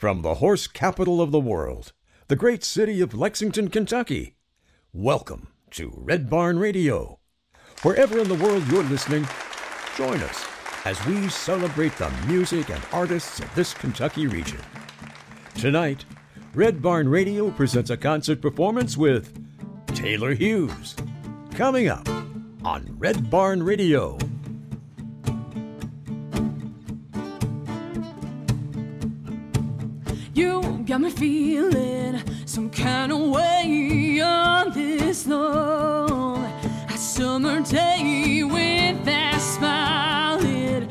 From the horse capital of the world, the great city of Lexington, Kentucky, welcome to Red Barn Radio. Wherever in the world you're listening, join us as we celebrate the music and artists of this Kentucky region. Tonight, Red Barn Radio presents a concert performance with Taylor Hughes. Coming up on Red Barn Radio. Got me feeling some kind of way on this long a summer day with that smile. It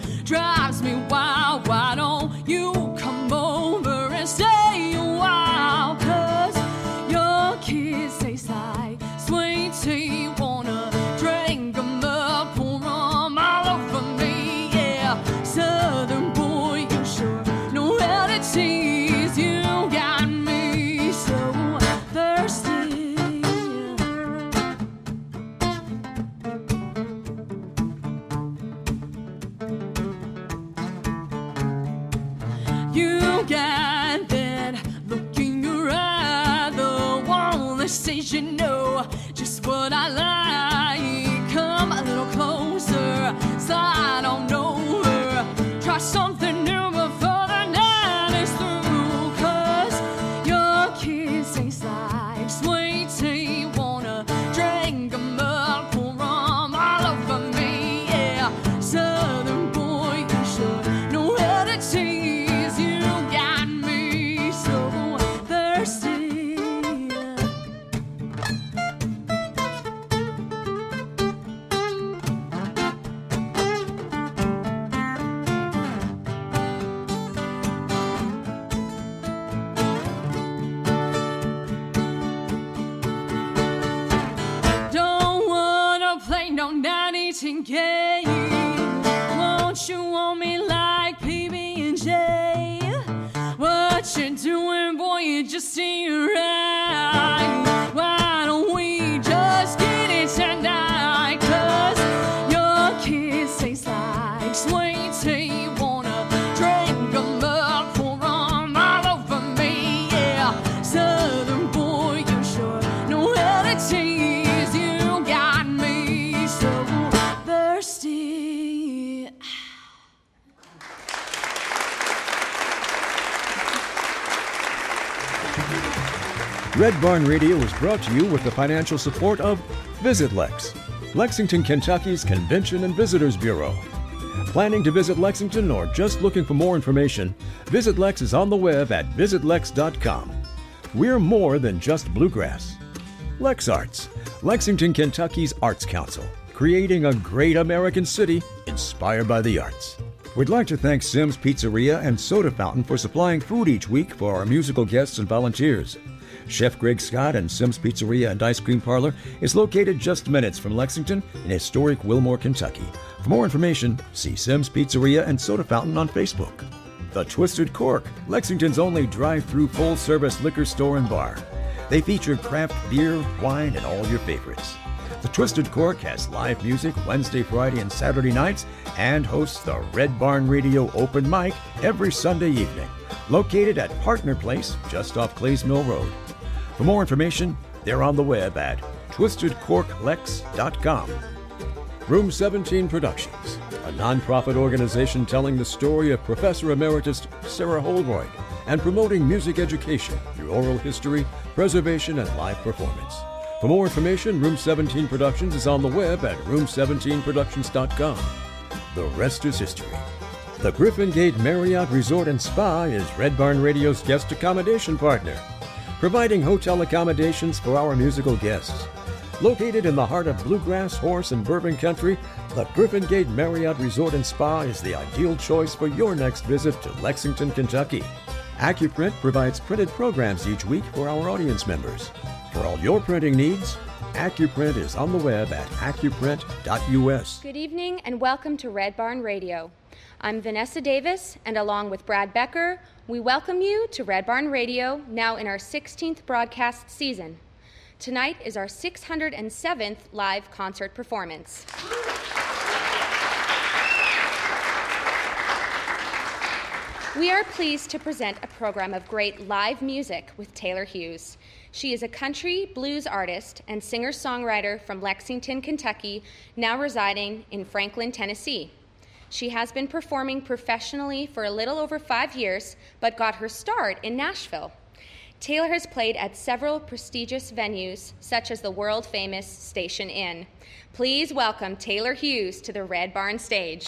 Red Barn Radio is brought to you with the financial support of Visit Lex, Lexington, Kentucky's Convention and Visitors Bureau. Planning to visit Lexington or just looking for more information, Visit Lex is on the web at visitlex.com. We're more than just bluegrass. Lex Arts, Lexington, Kentucky's Arts Council, creating a great American city inspired by the arts. We'd like to thank Sims Pizzeria and Soda Fountain for supplying food each week for our musical guests and volunteers. Chef Greg Scott and Sims Pizzeria and Ice Cream Parlor is located just minutes from Lexington in historic Wilmore, Kentucky. For more information, see Sims Pizzeria and Soda Fountain on Facebook. The Twisted Cork, Lexington's only drive through full service liquor store and bar. They feature craft beer, wine, and all your favorites. The Twisted Cork has live music Wednesday, Friday, and Saturday nights and hosts the Red Barn Radio Open Mic every Sunday evening, located at Partner Place just off Clays Mill Road. For more information, they're on the web at twistedcorklex.com. Room 17 Productions, a nonprofit organization telling the story of Professor Emeritus Sarah Holroyd and promoting music education through oral history, preservation, and live performance. For more information, Room 17 Productions is on the web at room17productions.com. The rest is history. The Griffin Gate Marriott Resort and Spa is Red Barn Radio's guest accommodation partner, providing hotel accommodations for our musical guests. Located in the heart of bluegrass, horse, and bourbon country, the Griffin Gate Marriott Resort and Spa is the ideal choice for your next visit to Lexington, Kentucky. AccuPrint provides printed programs each week for our audience members. For all your printing needs, AccuPrint is on the web at accuprint.us. Good evening and welcome to Red Barn Radio. I'm Vanessa Davis, and along with Brad Becker, we welcome you to Red Barn Radio, now in our 16th broadcast season. Tonight is our 607th live concert performance. We are pleased to present a program of great live music with Taylor Hughes. She is a country blues artist and singer songwriter from Lexington, Kentucky, now residing in Franklin, Tennessee. She has been performing professionally for a little over five years, but got her start in Nashville. Taylor has played at several prestigious venues, such as the world famous Station Inn. Please welcome Taylor Hughes to the Red Barn stage.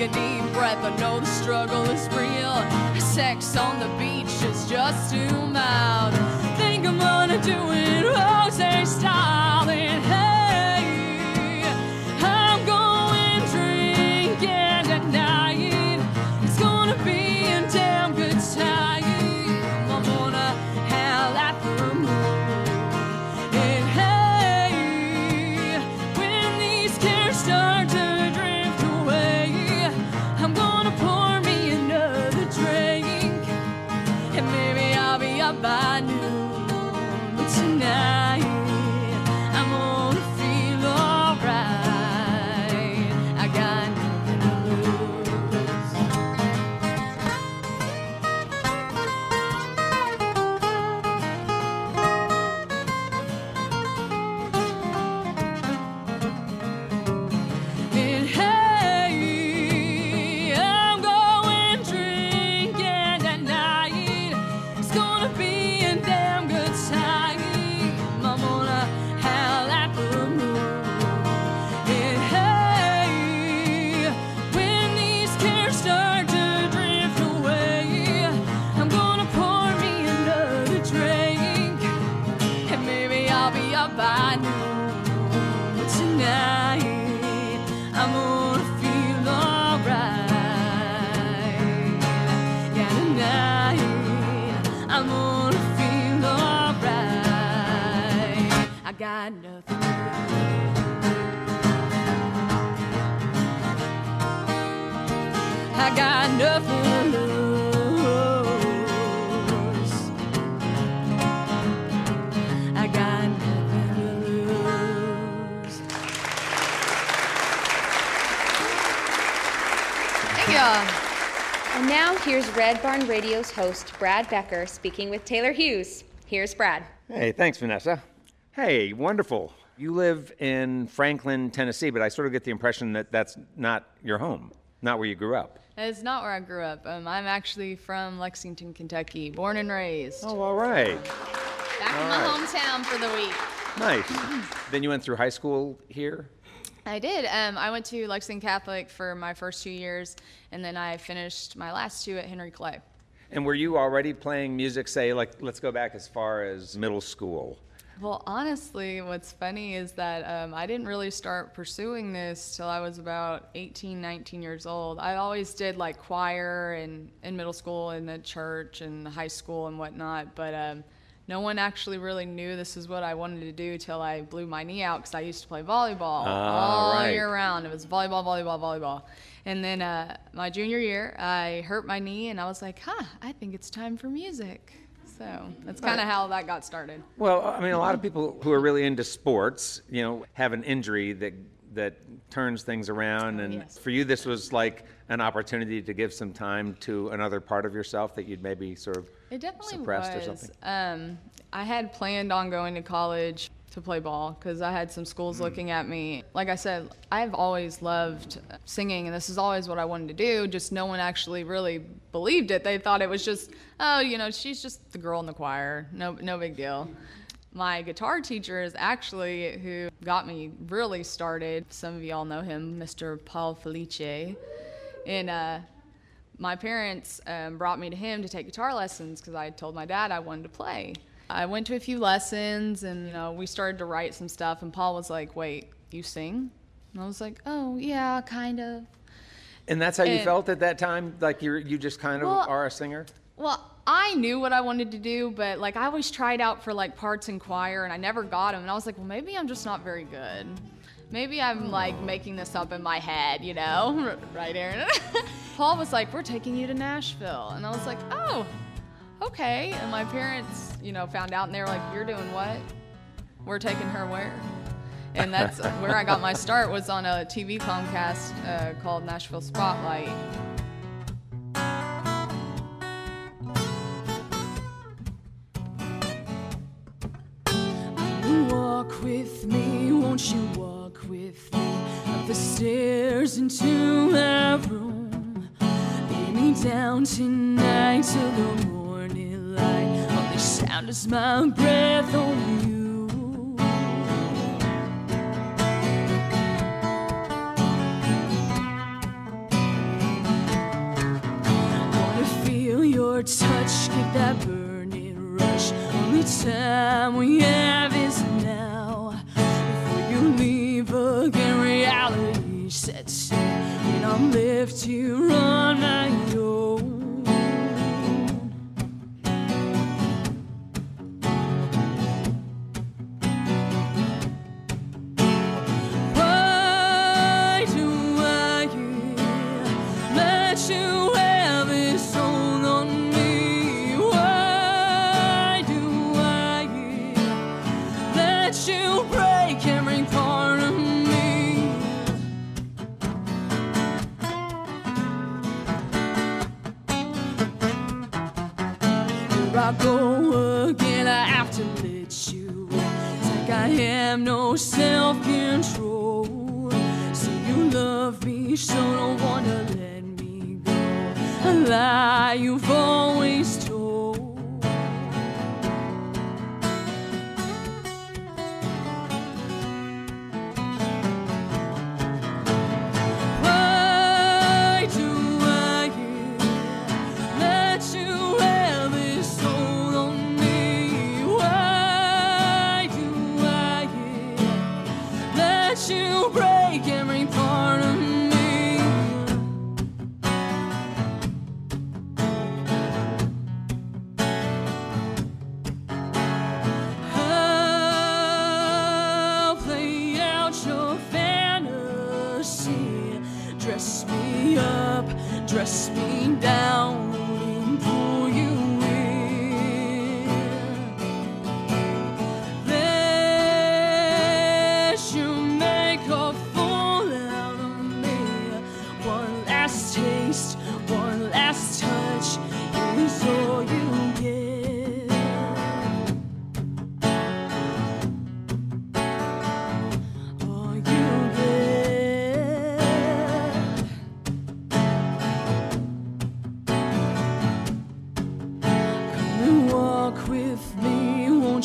A deep breath, I know the struggle is real. Sex on the beach is just too mild. Think I'm gonna do it Jose style. Got nothing. I got nothing to lose. I got nothing to lose. Thank you. And now here's Red Barn Radio's host, Brad Becker, speaking with Taylor Hughes. Here's Brad. Hey, thanks, Vanessa. Hey, wonderful. You live in Franklin, Tennessee, but I sort of get the impression that that's not your home, not where you grew up. It's not where I grew up. Um, I'm actually from Lexington, Kentucky, born and raised. Oh, all right. Back in my all right. hometown for the week. Nice. then you went through high school here? I did. Um, I went to Lexington Catholic for my first two years, and then I finished my last two at Henry Clay. And were you already playing music, say, like, let's go back as far as middle school? Well, honestly, what's funny is that um, I didn't really start pursuing this till I was about 18, 19 years old. I always did like choir and in middle school and at church and high school and whatnot, but um, no one actually really knew this is what I wanted to do till I blew my knee out because I used to play volleyball all right. year round. It was volleyball, volleyball, volleyball. And then uh, my junior year, I hurt my knee and I was like, huh, I think it's time for music. So that's kind of how that got started. Well, I mean, a lot of people who are really into sports, you know, have an injury that that turns things around, and yes. for you, this was like an opportunity to give some time to another part of yourself that you'd maybe sort of It definitely suppressed or something. Um, I had planned on going to college to play ball because I had some schools Hmm. looking at me. Like I said, I've always loved singing, and this is always what I wanted to do. Just no one actually really believed it. They thought it was just, oh, you know, she's just the girl in the choir. No, no big deal. My guitar teacher is actually who got me really started. Some of y'all know him, Mr. Paul Felice. And uh, my parents um, brought me to him to take guitar lessons because I told my dad I wanted to play. I went to a few lessons and you know we started to write some stuff and Paul was like, "Wait, you sing?" And I was like, "Oh yeah, kind of." And that's how you felt at that time, like you're, you just kind of Well, are a singer. Well, I knew what I wanted to do, but like I always tried out for like parts in choir and I never got them. And I was like, well, maybe I'm just not very good. Maybe I'm like making this up in my head, you know? right, Aaron? Paul was like, we're taking you to Nashville. And I was like, oh, okay. And my parents, you know, found out and they were like, you're doing what? We're taking her where? And that's where I got my start was on a TV Comcast uh, called Nashville Spotlight. Walk with me, won't you walk with me up the stairs into my room? Lay me down tonight till the morning light. Only sound is my breath on you. I wanna feel your touch, get that burning rush. Only time we have is now. Before you leave again, reality sets in, and I'm left here on my own.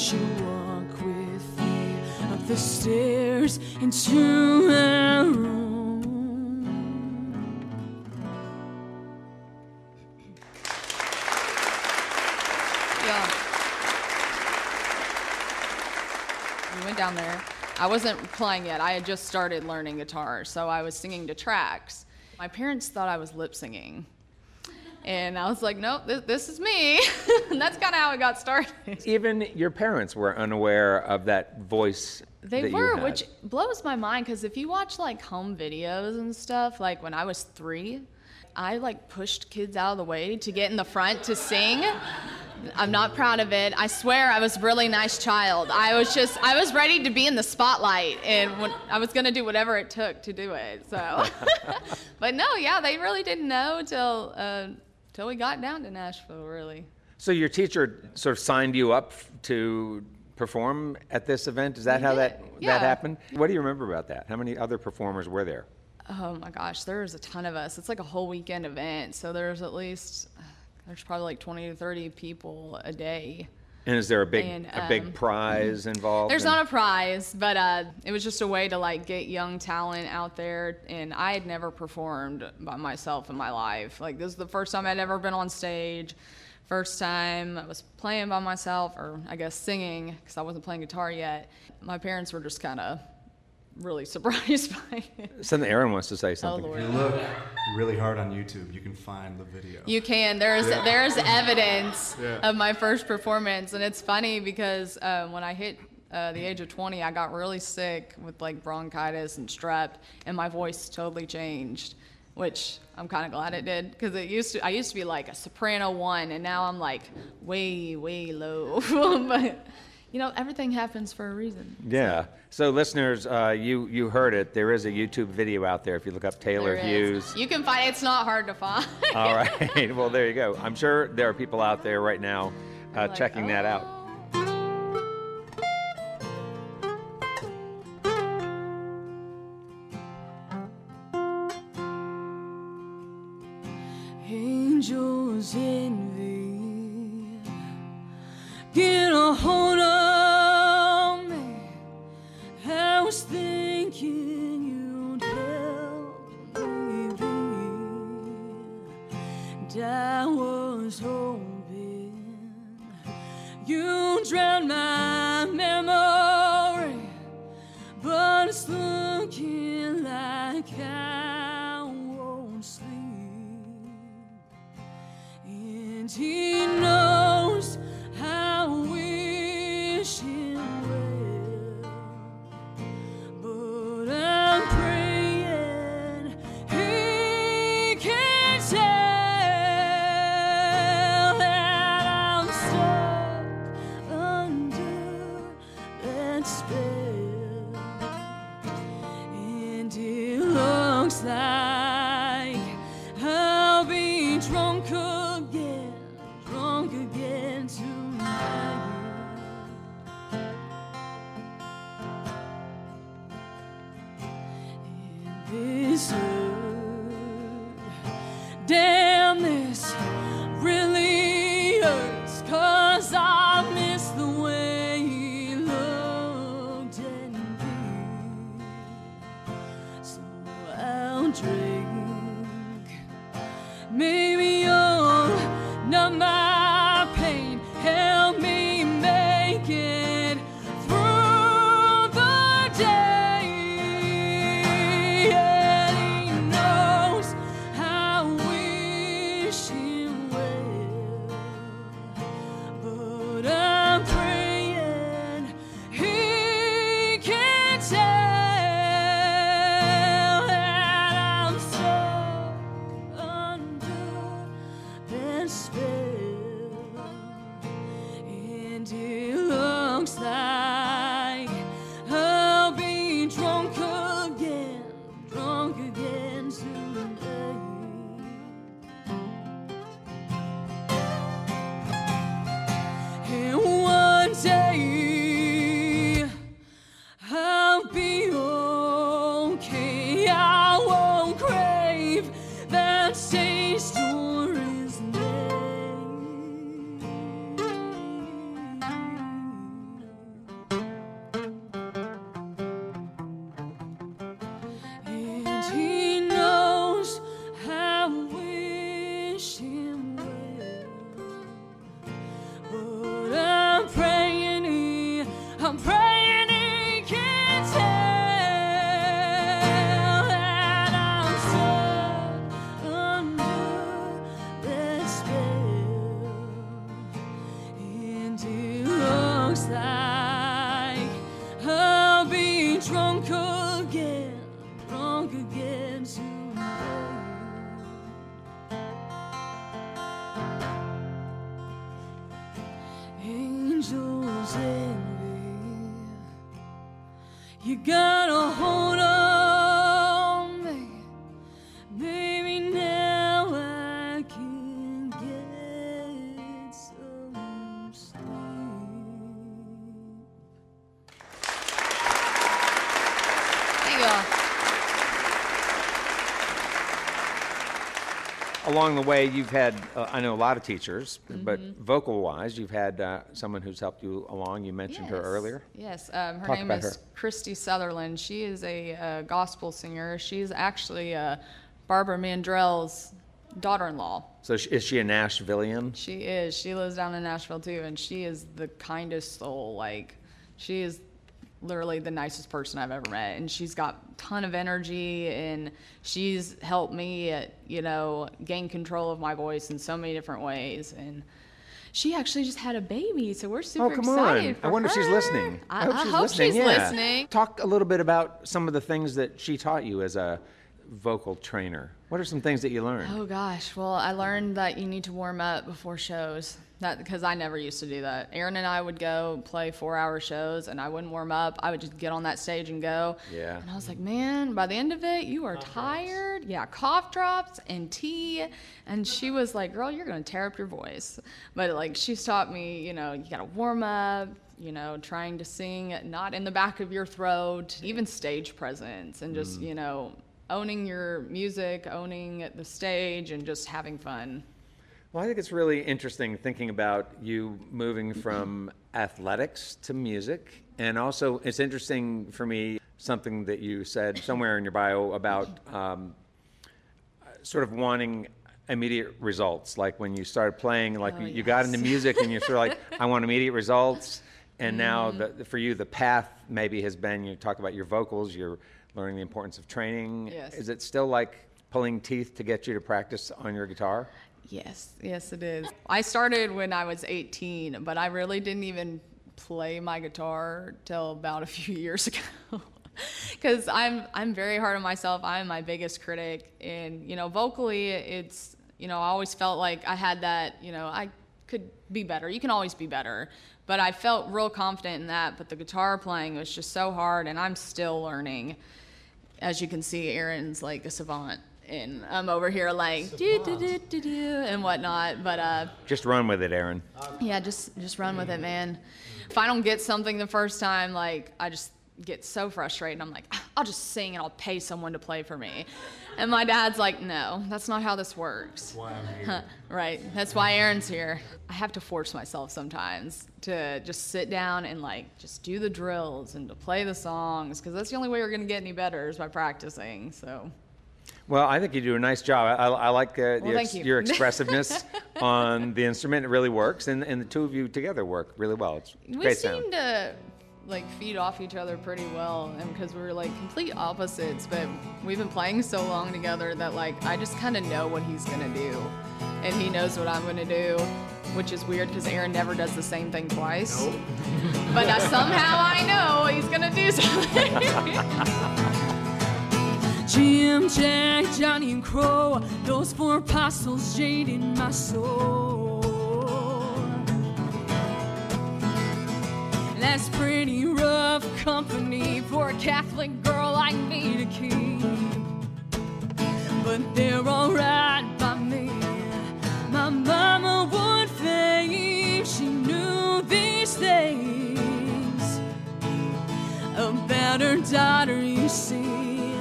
she walked with me up the stairs into her room. Yeah. We went down there. I wasn't playing yet. I had just started learning guitar, so I was singing to tracks. My parents thought I was lip singing and I was like, nope, this, this is me. and that's kind of how it got started. Even your parents were unaware of that voice. They that you were, which blows my mind because if you watch like home videos and stuff, like when I was three, I like pushed kids out of the way to get in the front to sing. I'm not proud of it. I swear I was a really nice child. I was just, I was ready to be in the spotlight and when, I was going to do whatever it took to do it. So, but no, yeah, they really didn't know till, uh, till we got down to Nashville, really. So your teacher sort of signed you up to perform at this event. Is that how did, that yeah. that happened? What do you remember about that? How many other performers were there? Oh my gosh, there was a ton of us. It's like a whole weekend event. So there's at least there's probably like 20 to 30 people a day. And is there a big And, a big um, prize involved? There's in- not a prize, but uh, it was just a way to like get young talent out there. And I had never performed by myself in my life. Like this is the first time I'd ever been on stage. First time I was playing by myself, or I guess singing, because I wasn't playing guitar yet. My parents were just kind of really surprised by it. Something Aaron wants to say something. Oh something. Lord. You look really hard on YouTube. You can find the video. You can. There's there's evidence Yeah. of my first performance, and it's funny because um, when I hit uh, the age of 20, I got really sick with like bronchitis and strep, and my voice totally changed. Which I'm kind of glad it did because it used to I used to be like a soprano one, and now I'm like way way low. but you know everything happens for a reason. Yeah. So listeners, uh, you you heard it. There is a YouTube video out there if you look up Taylor. Hughes. You can find it's not hard to find. All right. Well, there you go. I'm sure there are people out there right now uh, Like, checking that out. do Along the way, you've had, uh, I know a lot of teachers, but Mm-hmm. vocal wise, you've had uh, someone who's helped you along. You mentioned her Yes. earlier. Yes, um, her Talk name about is her. Christy Sutherland. She is a, uh gospel singer. She's actually uh, Barbara Mandrell's daughter-in-law. So sh- is she a Nashvilleian? She is. She lives down in Nashville too, and she is the kindest soul. Like, she is literally the nicest person I've ever met, and she's got a ton of energy, and she's helped me, you know, gain control of my voice in so many different ways, and. She actually just had a baby, so we're super Oh, come excited. on. I wonder if she's listening. I, hope I she's hope listening. she's yeah. listening. Talk a little bit about some of the things that she taught you as a vocal trainer. What are some things that you learned? Oh gosh, well, I learned that you need to warm up before shows. That because I never used to do that. Aaron and I would go play four-hour shows, and I wouldn't warm up. I would just get on that stage and go. Yeah. And I was like, man, by the end of it, you are tired. Yeah, cough drops and tea. And she was like, girl, you're gonna tear up your voice. But like, she's taught me, you know, you gotta warm up. You know, trying to sing not in the back of your throat, even stage presence, and just mm. you know, owning your music, owning the stage, and just having fun. Well, I think it's really interesting thinking about you moving from athletics to music. And also, it's interesting for me something that you said somewhere in your bio about um, sort of wanting immediate results. Like when you started playing, like Oh, you, you got into music and you're sort of like, I want immediate results. And now, the, for you, the path maybe has been you talk about your vocals, you're learning the importance of training. Yes. Is it still like pulling teeth to get you to practice on your guitar? Yes, yes, it is. I started when I was 18, but I really didn't even play my guitar till about a few years ago. Because I'm I'm very hard on myself. I'm my biggest critic, and you know, vocally, it's you know, I always felt like I had that. You know, I could be better. You can always be better, but I felt real confident in that. But the guitar playing was just so hard, and I'm still learning as you can see, Aaron's like a savant, and I'm over here like do do do do do and whatnot. But uh, Just run with it, Aaron. yeah, just just run with it, man. If I don't get something the first time, like I just get so frustrated. I'm like, I'll just sing and I'll pay someone to play for me. And my dad's like, no, that's not how this works. That's Why I'm here. Right. That's why Aaron's here. I have to force myself sometimes to just sit down and like just do the drills and to play the songs because that's the only way you're going to get any better is by practicing. So, Well, I think you do a nice job. I, I like uh, Well, your, you. your expressiveness on the instrument. It really works, and, and the two of you together work really well. It's we great seem sound. to like feed off each other pretty well and because we're like complete opposites but we've been playing so long together that like i just kind of know what he's gonna do and he knows what i'm gonna do which is weird because aaron never does the same thing twice. But uh, somehow i know he's gonna do something. Jim, Jack, Johnny, and Crow, those four apostles jaded my soul. That's pretty rough company for a Catholic girl like me to keep. But they're alright by me. My mama would fade, she knew these things about her daughter, you see.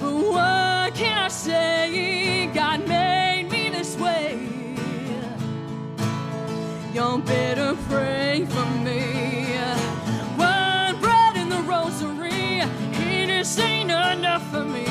But what can I say? God made me this way. Y'all better pray ain't for me.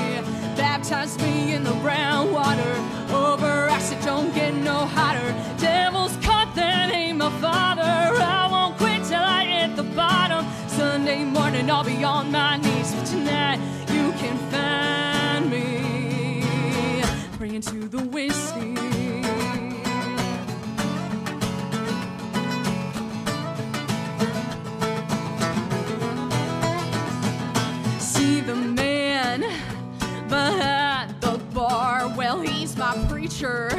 Baptize me in the brown water, over acid don't get no hotter. Devil's caught, that ain't my father. I won't quit till I hit the bottom. Sunday morning, I'll be on my knees. But tonight, you can find me praying to the whiskey. My preacher.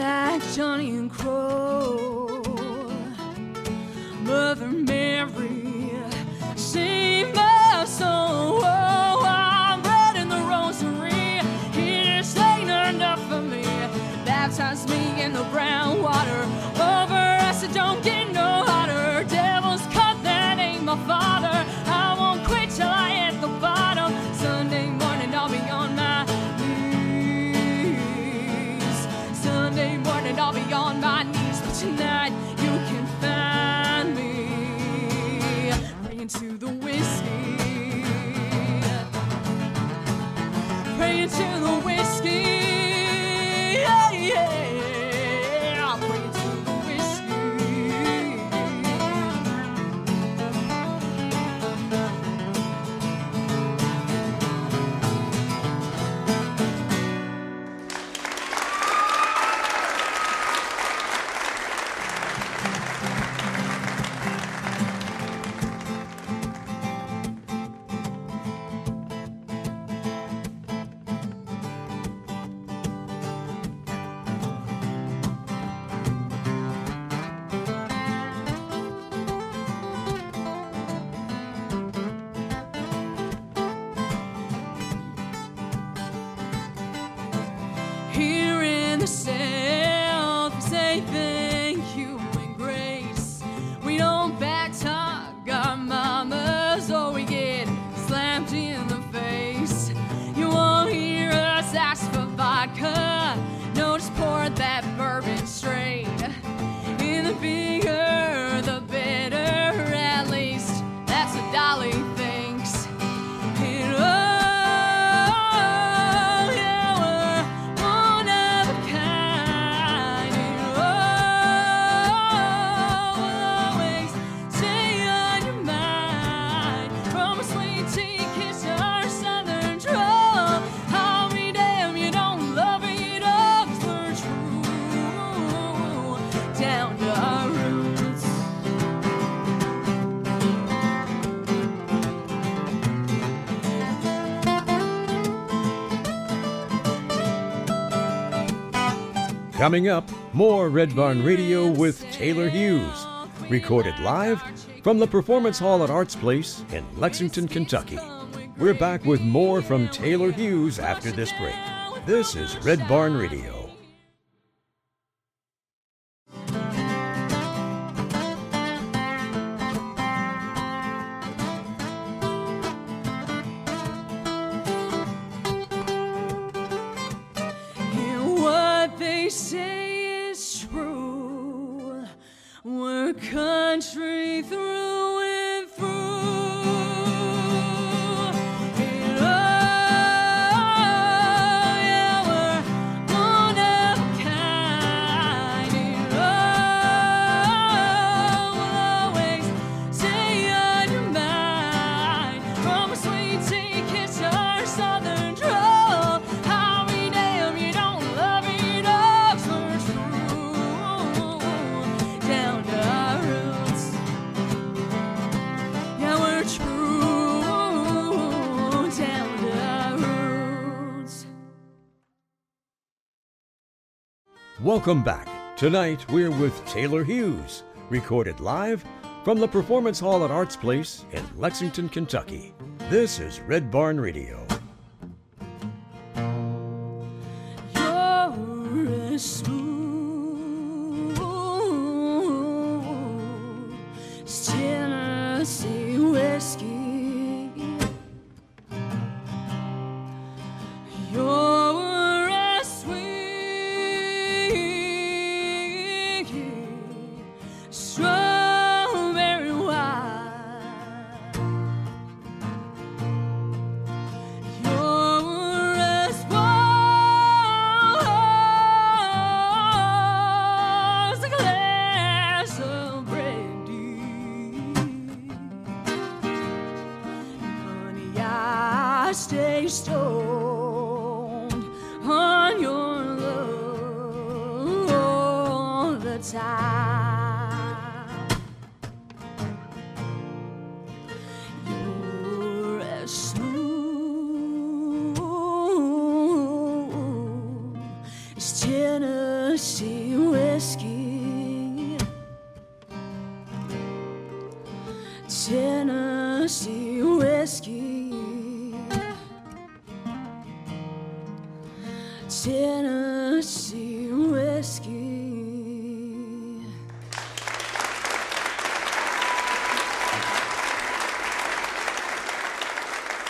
time. Coming up, more Red Barn Radio with Taylor Hughes, recorded live from the Performance Hall at Arts Place in Lexington, Kentucky. We're back with more from Taylor Hughes after this break. This is Red Barn Radio. Welcome back. Tonight we're with Taylor Hughes, recorded live from the Performance Hall at Arts Place in Lexington, Kentucky. This is Red Barn Radio. You're a Tennessee whiskey. Tennessee whiskey.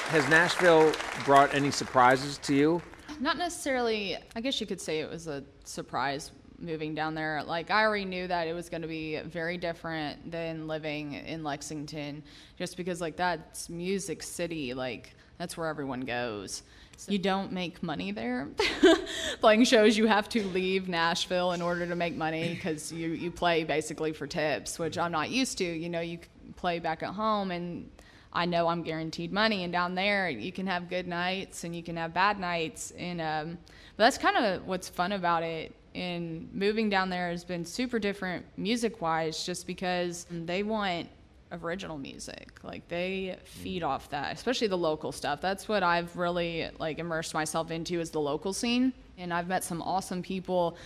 Has Nashville brought any surprises to you? Not necessarily, I guess you could say it was a surprise moving down there. Like, I already knew that it was going to be very different than living in Lexington, just because, like, that's Music City. Like, that's where everyone goes. You don't make money there. Playing shows, you have to leave Nashville in order to make money because you, you play basically for tips, which I'm not used to. You know, you play back at home and I know I'm guaranteed money. And down there, you can have good nights and you can have bad nights. And um, but that's kind of what's fun about it. And moving down there has been super different music wise, just because they want original music. Like they feed off that, especially the local stuff. That's what I've really like immersed myself into is the local scene. And I've met some awesome people,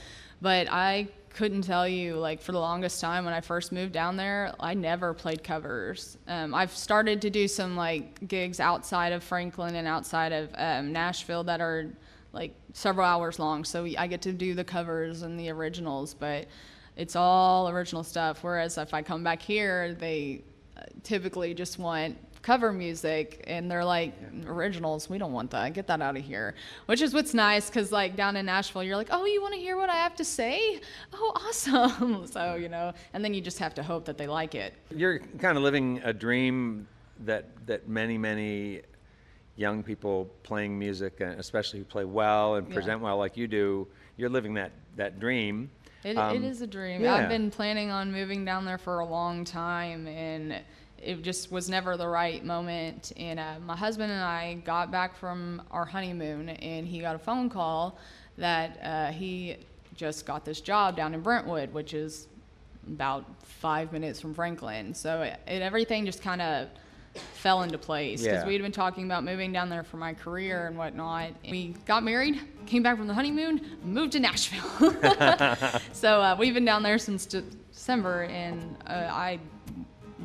but I couldn't tell you like for the longest time when I first moved down there, I never played covers. Um, I've started to do some like gigs outside of Franklin and outside of um, Nashville that are like several hours long, so I get to do the covers and the originals, but it's all original stuff. Whereas if I come back here, they uh, typically just want cover music and they're like originals we don't want that. Get that out of here. Which is what's nice because like down in nashville you're like oh you want to hear what i have to say? Oh awesome. So you know and then you just have to hope that they like it. You're kind of living a dream that that many many young people playing music, uh, especially who play well and Yeah. present well like you do. You're living that that dream. It, Um, it is a dream. yeah. I've been planning on moving down there for a long time, and it just was never the right moment. And uh, my husband and I got back from our honeymoon, and he got a phone call that uh, he just got this job down in Brentwood, which is about five minutes from Franklin. So it, it, everything just kind of fell into place because Yeah. we'd been talking about moving down there for my career and whatnot. We got married, came back from the honeymoon, moved to Nashville. so uh, we've been down there since De- December, and uh, I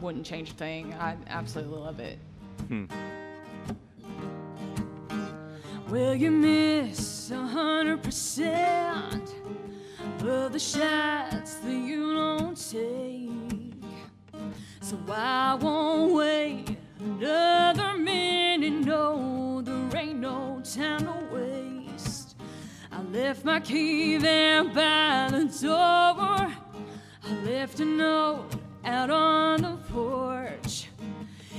wouldn't change a thing. I absolutely love it. Well, you miss a hundred percent of the shots that you don't take. So I won't wait another minute. No, there ain't no time to waste. I left my key there by the door. I left a note out on the porch.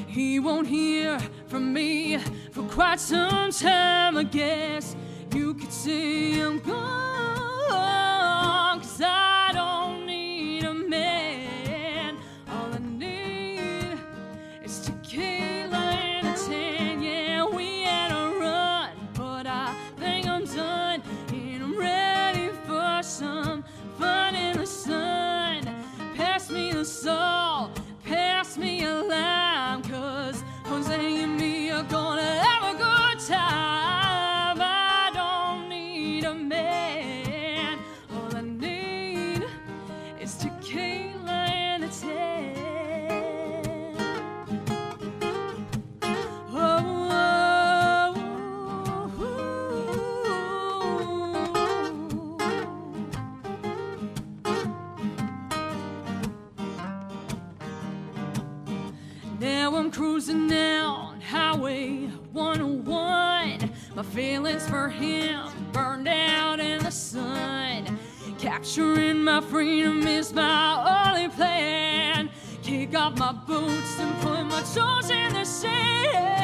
He won't hear from me for quite some time, I guess. You could say I'm gone, cause I don't the salt, cruising down Highway 101. My feelings for him burned out in the sun. Capturing my freedom is my only plan. Kick off my boots and put my toes in the sand.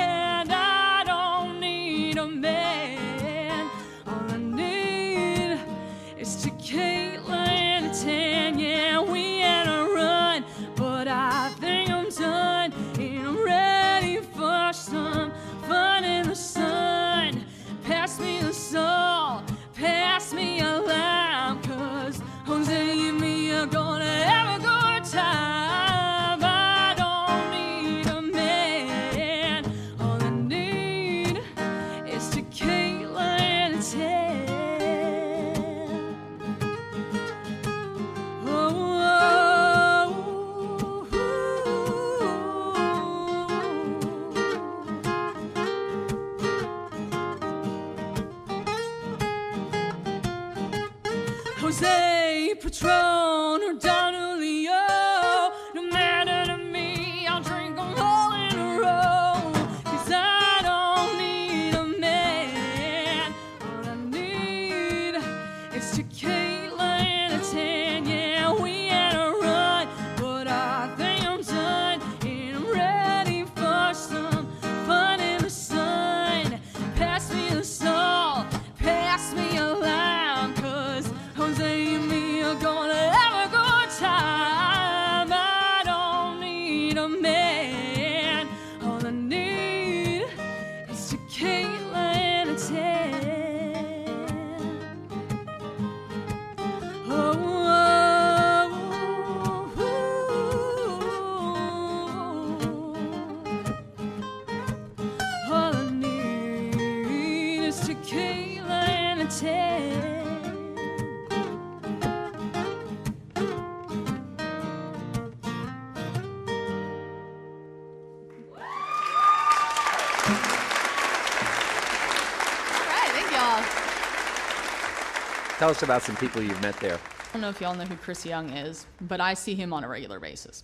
Tell us about some people you've met there. I don't know if y'all know who Chris Young is, but I see him on a regular basis.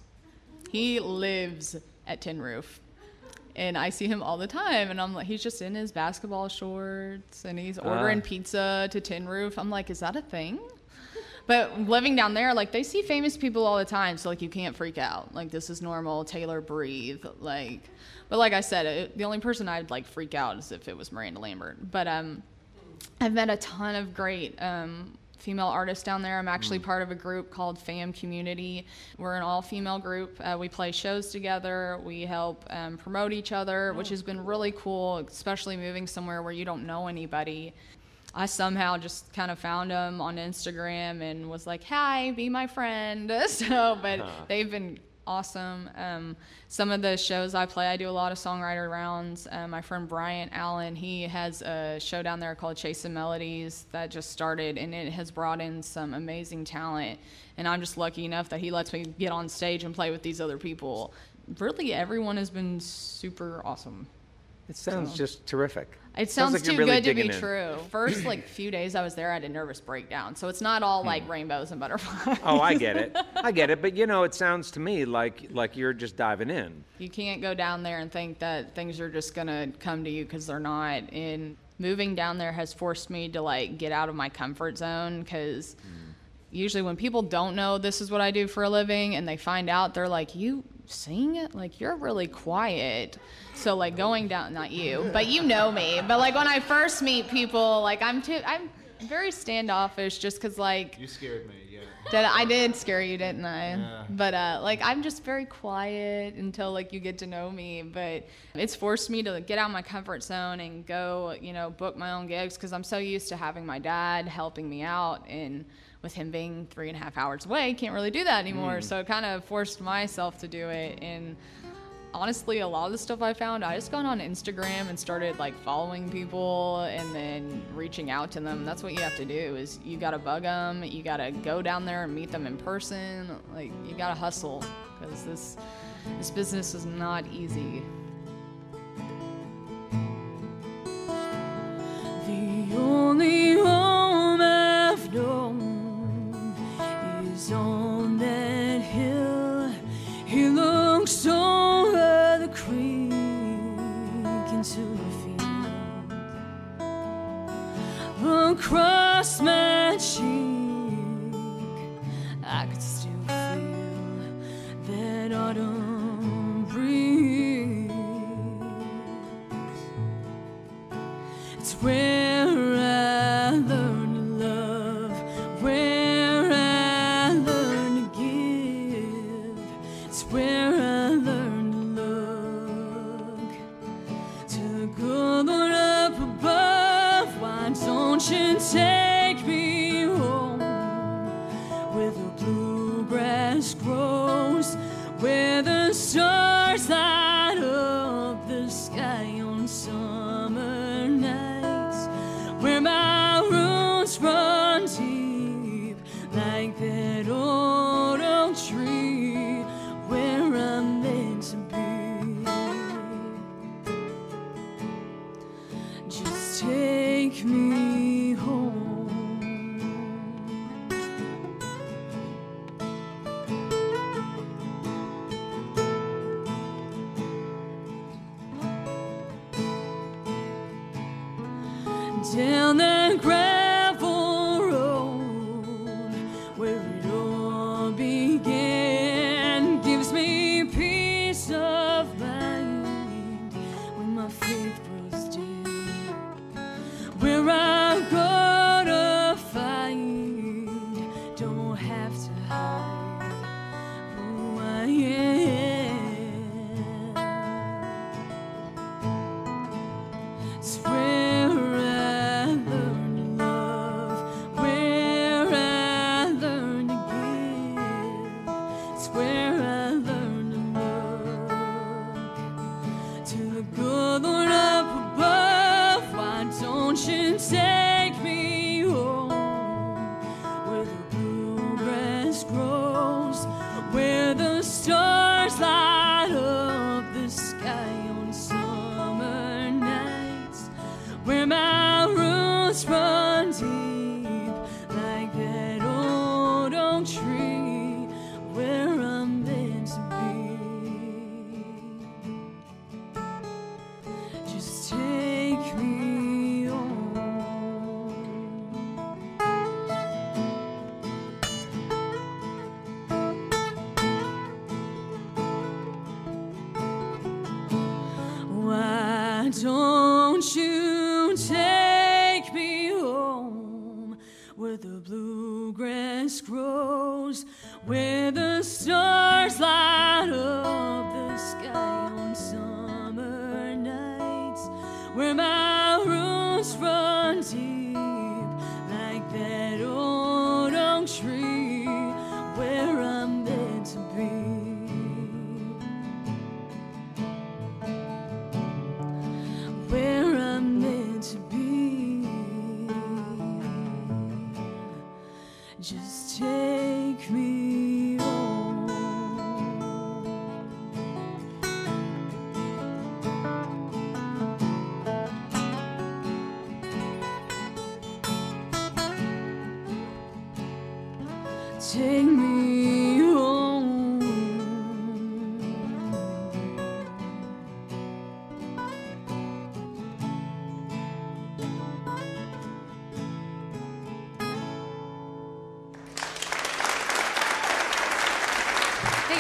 He lives at Tin Roof. And I see him all the time, and I'm like, he's just in his basketball shorts, and he's ordering Ah. pizza to Tin Roof. I'm like, is that a thing? But living down there, like they see famous people all the time, so like you can't freak out. Like this is normal. Taylor breathe. Like, but like I said, it, the only person I'd like freak out is if it was Miranda Lambert. But um, I've met a ton of great um, female artists down there. I'm actually part of a group called Fam Community. We're an all female group. Uh, we play shows together. We help um, promote each other, which has been really cool, especially moving somewhere where you don't know anybody. I somehow just kind of found them on Instagram and was like, "Hi, be my friend." So, but they've been awesome. Um, some of the shows I play, I do a lot of songwriter rounds. Um, my friend Bryant Allen, he has a show down there called Chasing Melodies that just started, and it has brought in some amazing talent. And I'm just lucky enough that he lets me get on stage and play with these other people. Really, everyone has been super awesome. It sounds So- just terrific. It sounds, like too really good to be in. true. First, like few days I was there, I had a nervous breakdown. So it's not all like rainbows and butterflies. Hmm. Oh, I get it. I get it. But you know, it sounds to me like like you're just diving in. you can't go down there and think that things are just gonna come to you because they're not. And moving down there has forced me to like get out of my comfort zone because usually when people don't know this is what I do for a living and they find out, they're like, "You sing? Like you're really quiet." So like going down, not you, but you know me. But like when I first meet people, like I'm too, I'm very standoffish just because like You scared me, yeah. Did I did scare you, didn't I? Yeah. But uh, like I'm just very quiet until like you get to know me. But it's forced me to like, get out my comfort zone and go, you know, book my own gigs because I'm so used to having my dad helping me out, and with him being three and a half hours away, can't really do that anymore. Mm. So it kind of forced myself to do it. And honestly a lot of the stuff i found i just got on instagram and started like following people and then reaching out to them. That's what you have to do is you gotta bug them you gotta go down there and meet them in person. Like you gotta hustle because this this business is not easy. The only home I've known is on that hill. He looks over the creek into the field. Across my cheek, I could still feel that autumn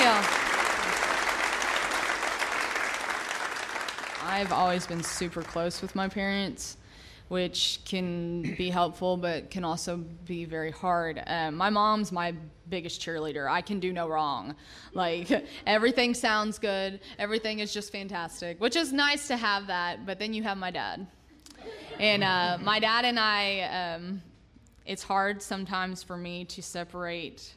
Y'all. I've always been super close with my parents, which can be helpful, but can also be very hard. Um, my mom's my biggest cheerleader. I can do no wrong. Like everything sounds good, everything is just fantastic, which is nice to have that. But then you have my dad, and uh, my dad and I. Um, it's hard sometimes for me to separate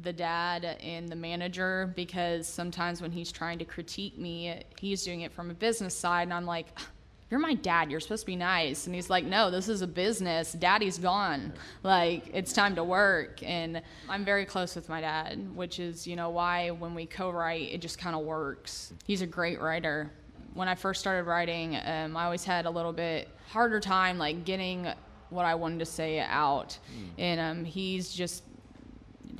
the dad and the manager because sometimes when he's trying to critique me, he's doing it from a business side, and I'm like, "You're my dad. You're supposed to be nice." And he's like, "No, this is a business. Daddy's gone. Like it's time to work." And I'm very close with my dad, which is you know why when we co-write, it just kind of works. He's a great writer. When I first started writing, um, I always had a little bit harder time like getting what I wanted to say out, and um, he's just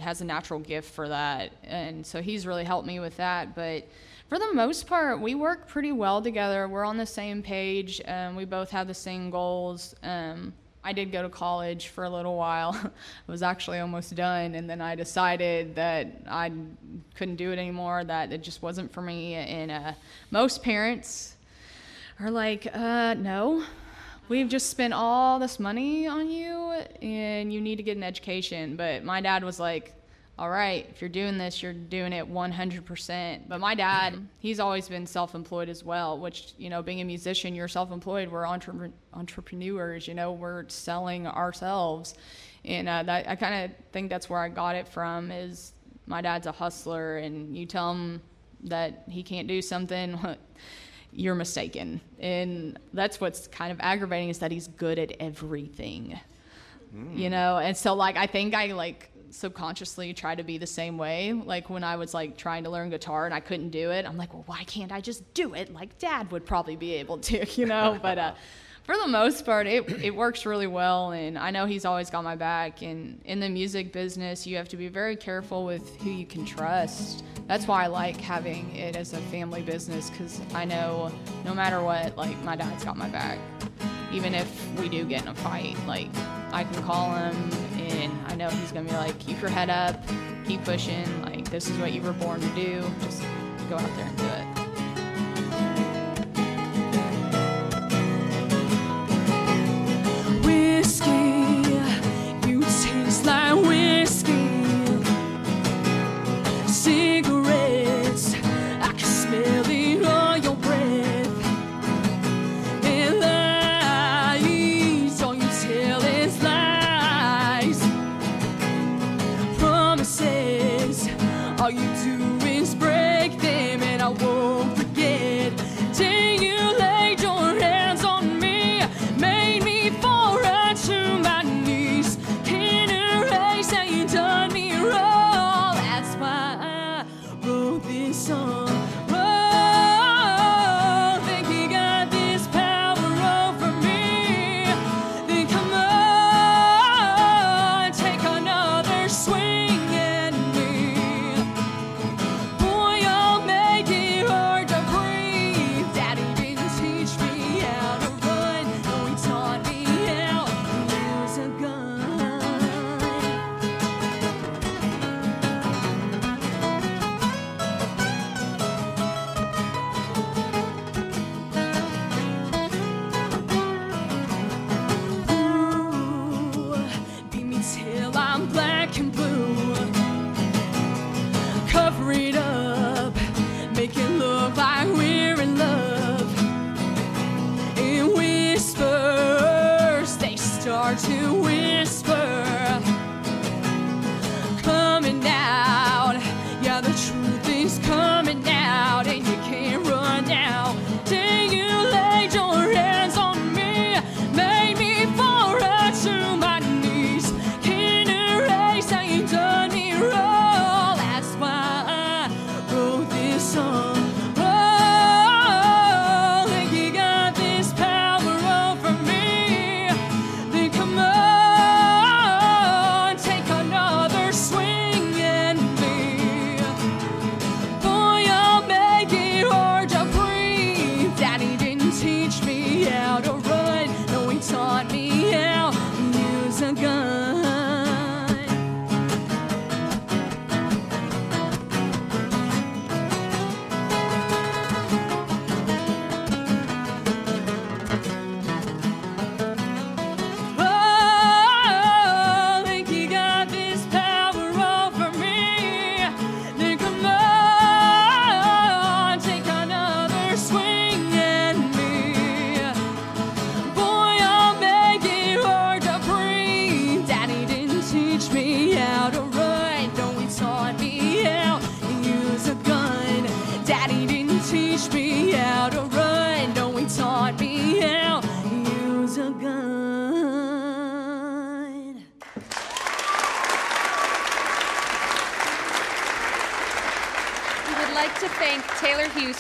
has a natural gift for that. And so he's really helped me with that. But for the most part, we work pretty well together. We're on the same page. Um, we both have the same goals. Um, I did go to college for a little while. I was actually almost done, and then I decided that I couldn't do it anymore, that it just wasn't for me. And uh, most parents are like, uh, no, we've just spent all this money on you and you need to get an education. But my dad was like, all right, if you're doing this, you're doing it 100%. But my dad, he's always been self employed as well, which, you know, being a musician, you're self employed. We're entre- entrepreneurs, you know, we're selling ourselves. And uh, that, I kind of think that's where I got it from is my dad's a hustler and you tell him that he can't do something, you're mistaken. And that's what's kind of aggravating is that he's good at everything. You know, and so like I think I like subconsciously try to be the same way. Like when I was like trying to learn guitar and I couldn't do it, I'm like, well, why can't I just do it like dad would probably be able to, you know? but uh for the most part, it, it works really well, and I know he's always got my back. And in the music business, you have to be very careful with who you can trust. That's why I like having it as a family business, because I know no matter what, like my dad's got my back. even if we do get in a fight, like I can call him and I know he's gonna be like, keep your head up, keep pushing, like this is what you were born to do. Just go out there and do it.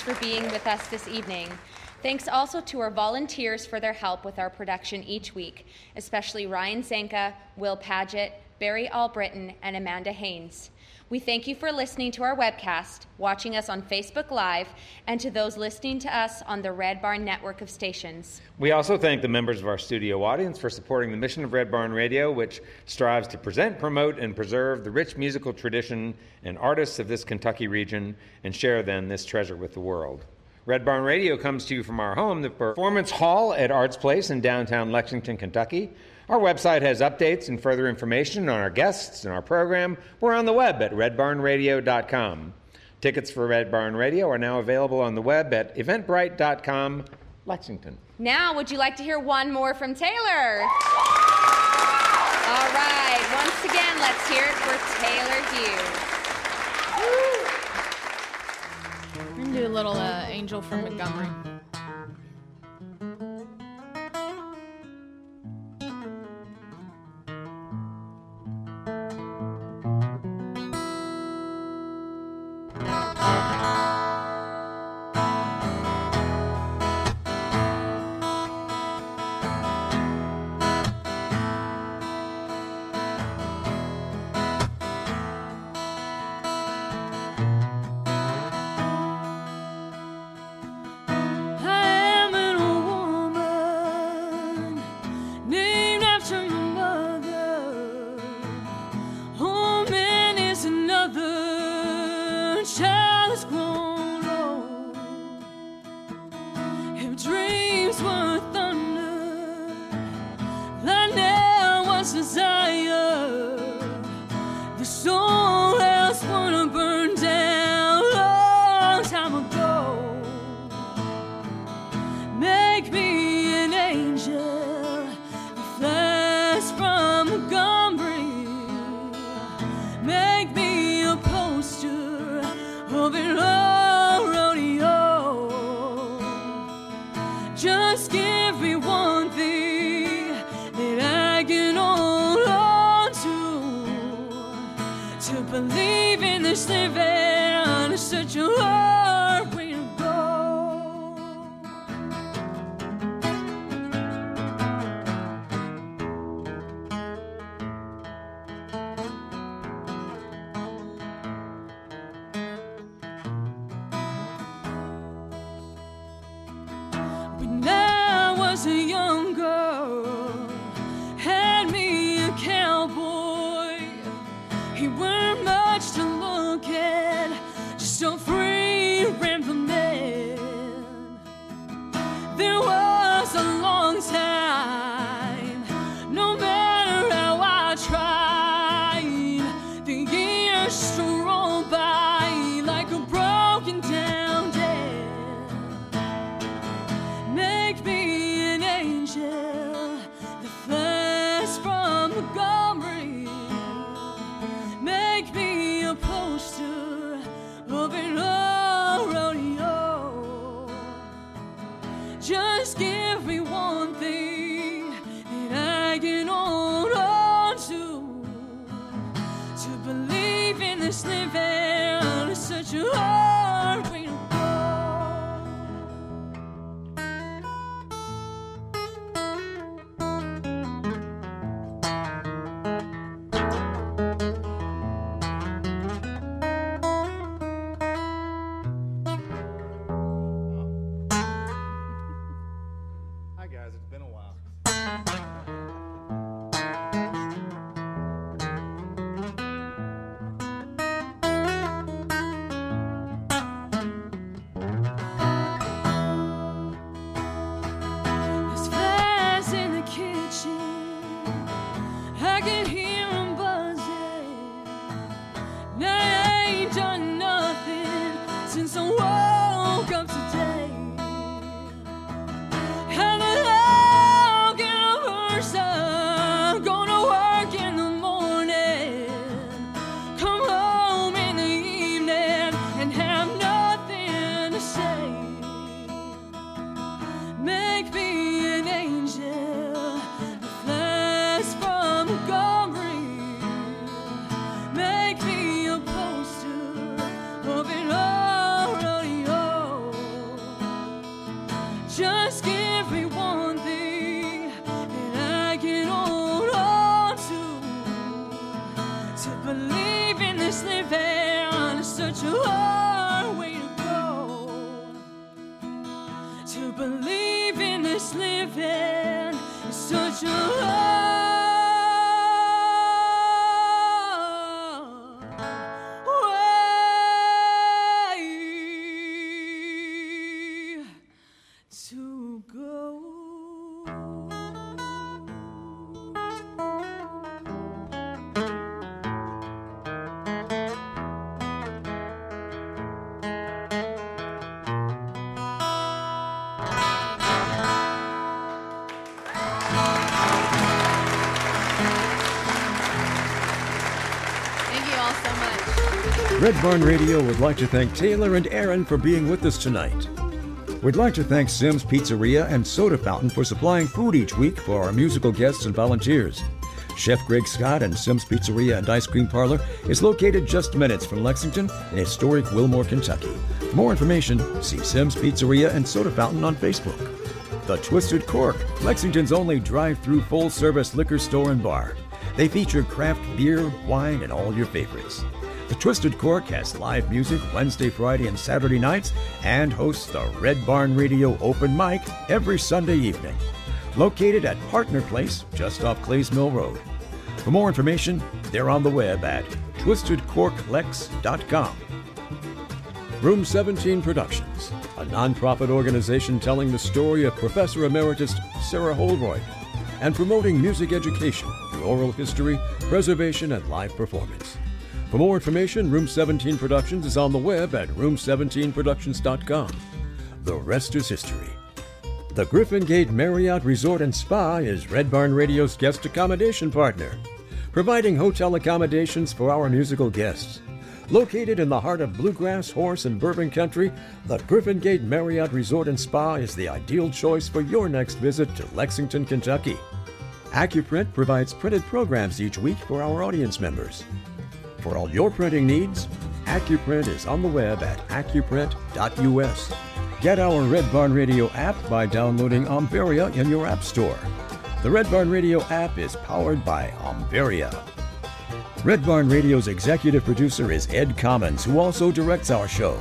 For being with us this evening. Thanks also to our volunteers for their help with our production each week, especially Ryan Zanka, Will Paget, Barry Albritton, and Amanda Haynes. We thank you for listening to our webcast, watching us on Facebook Live, and to those listening to us on the Red Barn network of stations. We also thank the members of our studio audience for supporting the mission of Red Barn Radio, which strives to present, promote, and preserve the rich musical tradition and artists of this Kentucky region and share then this treasure with the world. Red Barn Radio comes to you from our home, the Performance Hall at Arts Place in downtown Lexington, Kentucky. Our website has updates and further information on our guests and our program. We're on the web at redbarnradio.com. Tickets for Red Barn Radio are now available on the web at eventbrite.com, Lexington. Now, would you like to hear one more from Taylor? All right, once again, let's hear it for Taylor Hughes. Woo. We're gonna do a little uh, Angel from Montgomery. To believe in this living. Is such a Red Barn Radio would like to thank Taylor and Aaron for being with us tonight. We'd like to thank Sims Pizzeria and Soda Fountain for supplying food each week for our musical guests and volunteers. Chef Greg Scott and Sims Pizzeria and Ice Cream Parlor is located just minutes from Lexington in historic Wilmore, Kentucky. For more information, see Sims Pizzeria and Soda Fountain on Facebook. The Twisted Cork, Lexington's only drive through full service liquor store and bar. They feature craft beer, wine, and all your favorites. The Twisted Cork has live music Wednesday, Friday, and Saturday nights and hosts the Red Barn Radio Open Mic every Sunday evening. Located at Partner Place, just off Clays Mill Road. For more information, they're on the web at twistedcorklex.com. Room 17 Productions, a nonprofit organization telling the story of Professor Emeritus Sarah Holroyd and promoting music education through oral history, preservation, and live performance. For more information, Room 17 Productions is on the web at room17productions.com. The rest is history. The Griffin Gate Marriott Resort and Spa is Red Barn Radio's guest accommodation partner, providing hotel accommodations for our musical guests. Located in the heart of bluegrass, horse, and bourbon country, the Griffin Gate Marriott Resort and Spa is the ideal choice for your next visit to Lexington, Kentucky. AccuPrint provides printed programs each week for our audience members. For all your printing needs, AccuPrint is on the web at accuprint.us. Get our Red Barn Radio app by downloading Omveria in your app store. The Red Barn Radio app is powered by Omveria. Red Barn Radio's executive producer is Ed Commons, who also directs our show.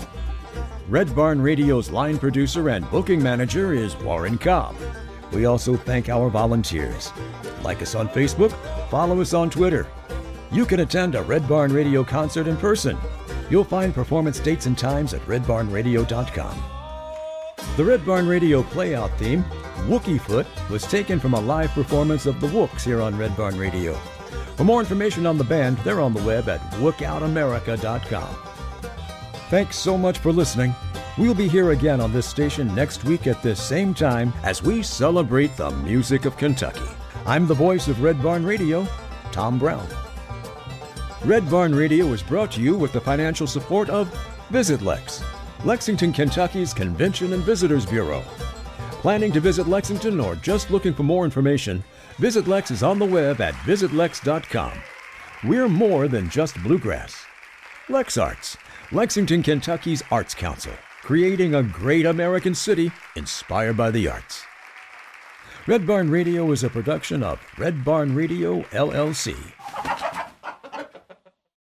Red Barn Radio's line producer and booking manager is Warren Cobb. We also thank our volunteers. Like us on Facebook, follow us on Twitter. You can attend a Red Barn Radio concert in person. You'll find performance dates and times at redbarnradio.com. The Red Barn Radio playout theme, Wookie Foot, was taken from a live performance of the Wooks here on Red Barn Radio. For more information on the band, they're on the web at wookoutamerica.com. Thanks so much for listening. We'll be here again on this station next week at this same time as we celebrate the music of Kentucky. I'm the voice of Red Barn Radio, Tom Brown. Red Barn Radio is brought to you with the financial support of Visit Lex, Lexington, Kentucky's Convention and Visitors Bureau. Planning to visit Lexington or just looking for more information, Visit Lex is on the web at visitlex.com. We're more than just bluegrass. Lex Arts, Lexington, Kentucky's Arts Council, creating a great American city inspired by the arts. Red Barn Radio is a production of Red Barn Radio, LLC.